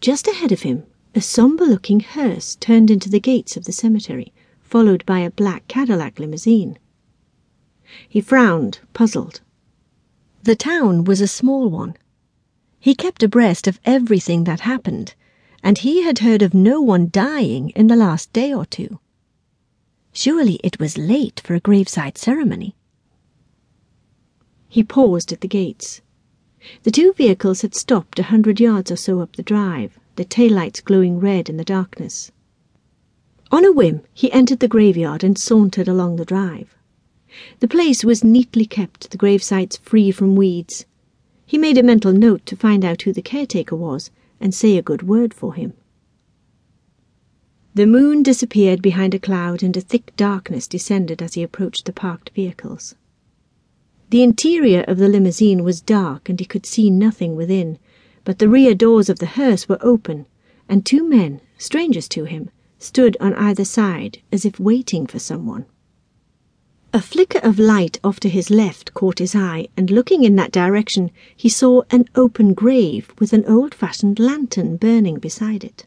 Just ahead of him, a somber looking hearse turned into the gates of the cemetery, followed by a black Cadillac limousine. He frowned, puzzled. The town was a small one. He kept abreast of everything that happened, and he had heard of no one dying in the last day or two. Surely it was late for a graveside ceremony. He paused at the gates. The two vehicles had stopped a hundred yards or so up the drive, their taillights glowing red in the darkness. On a whim, he entered the graveyard and sauntered along the drive. The place was neatly kept, the gravesites free from weeds. He made a mental note to find out who the caretaker was and say a good word for him. The moon disappeared behind a cloud and a thick darkness descended as he approached the parked vehicles. The interior of the limousine was dark and he could see nothing within, but the rear doors of the hearse were open, and two men, strangers to him, stood on either side as if waiting for someone. A flicker of light off to his left caught his eye, and looking in that direction, he saw an open grave with an old fashioned lantern burning beside it.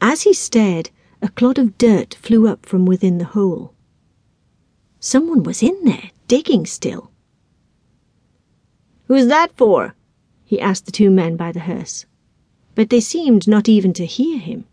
As he stared, a clod of dirt flew up from within the hole. Someone was in there, digging still. Who's that for? he asked the two men by the hearse. But they seemed not even to hear him.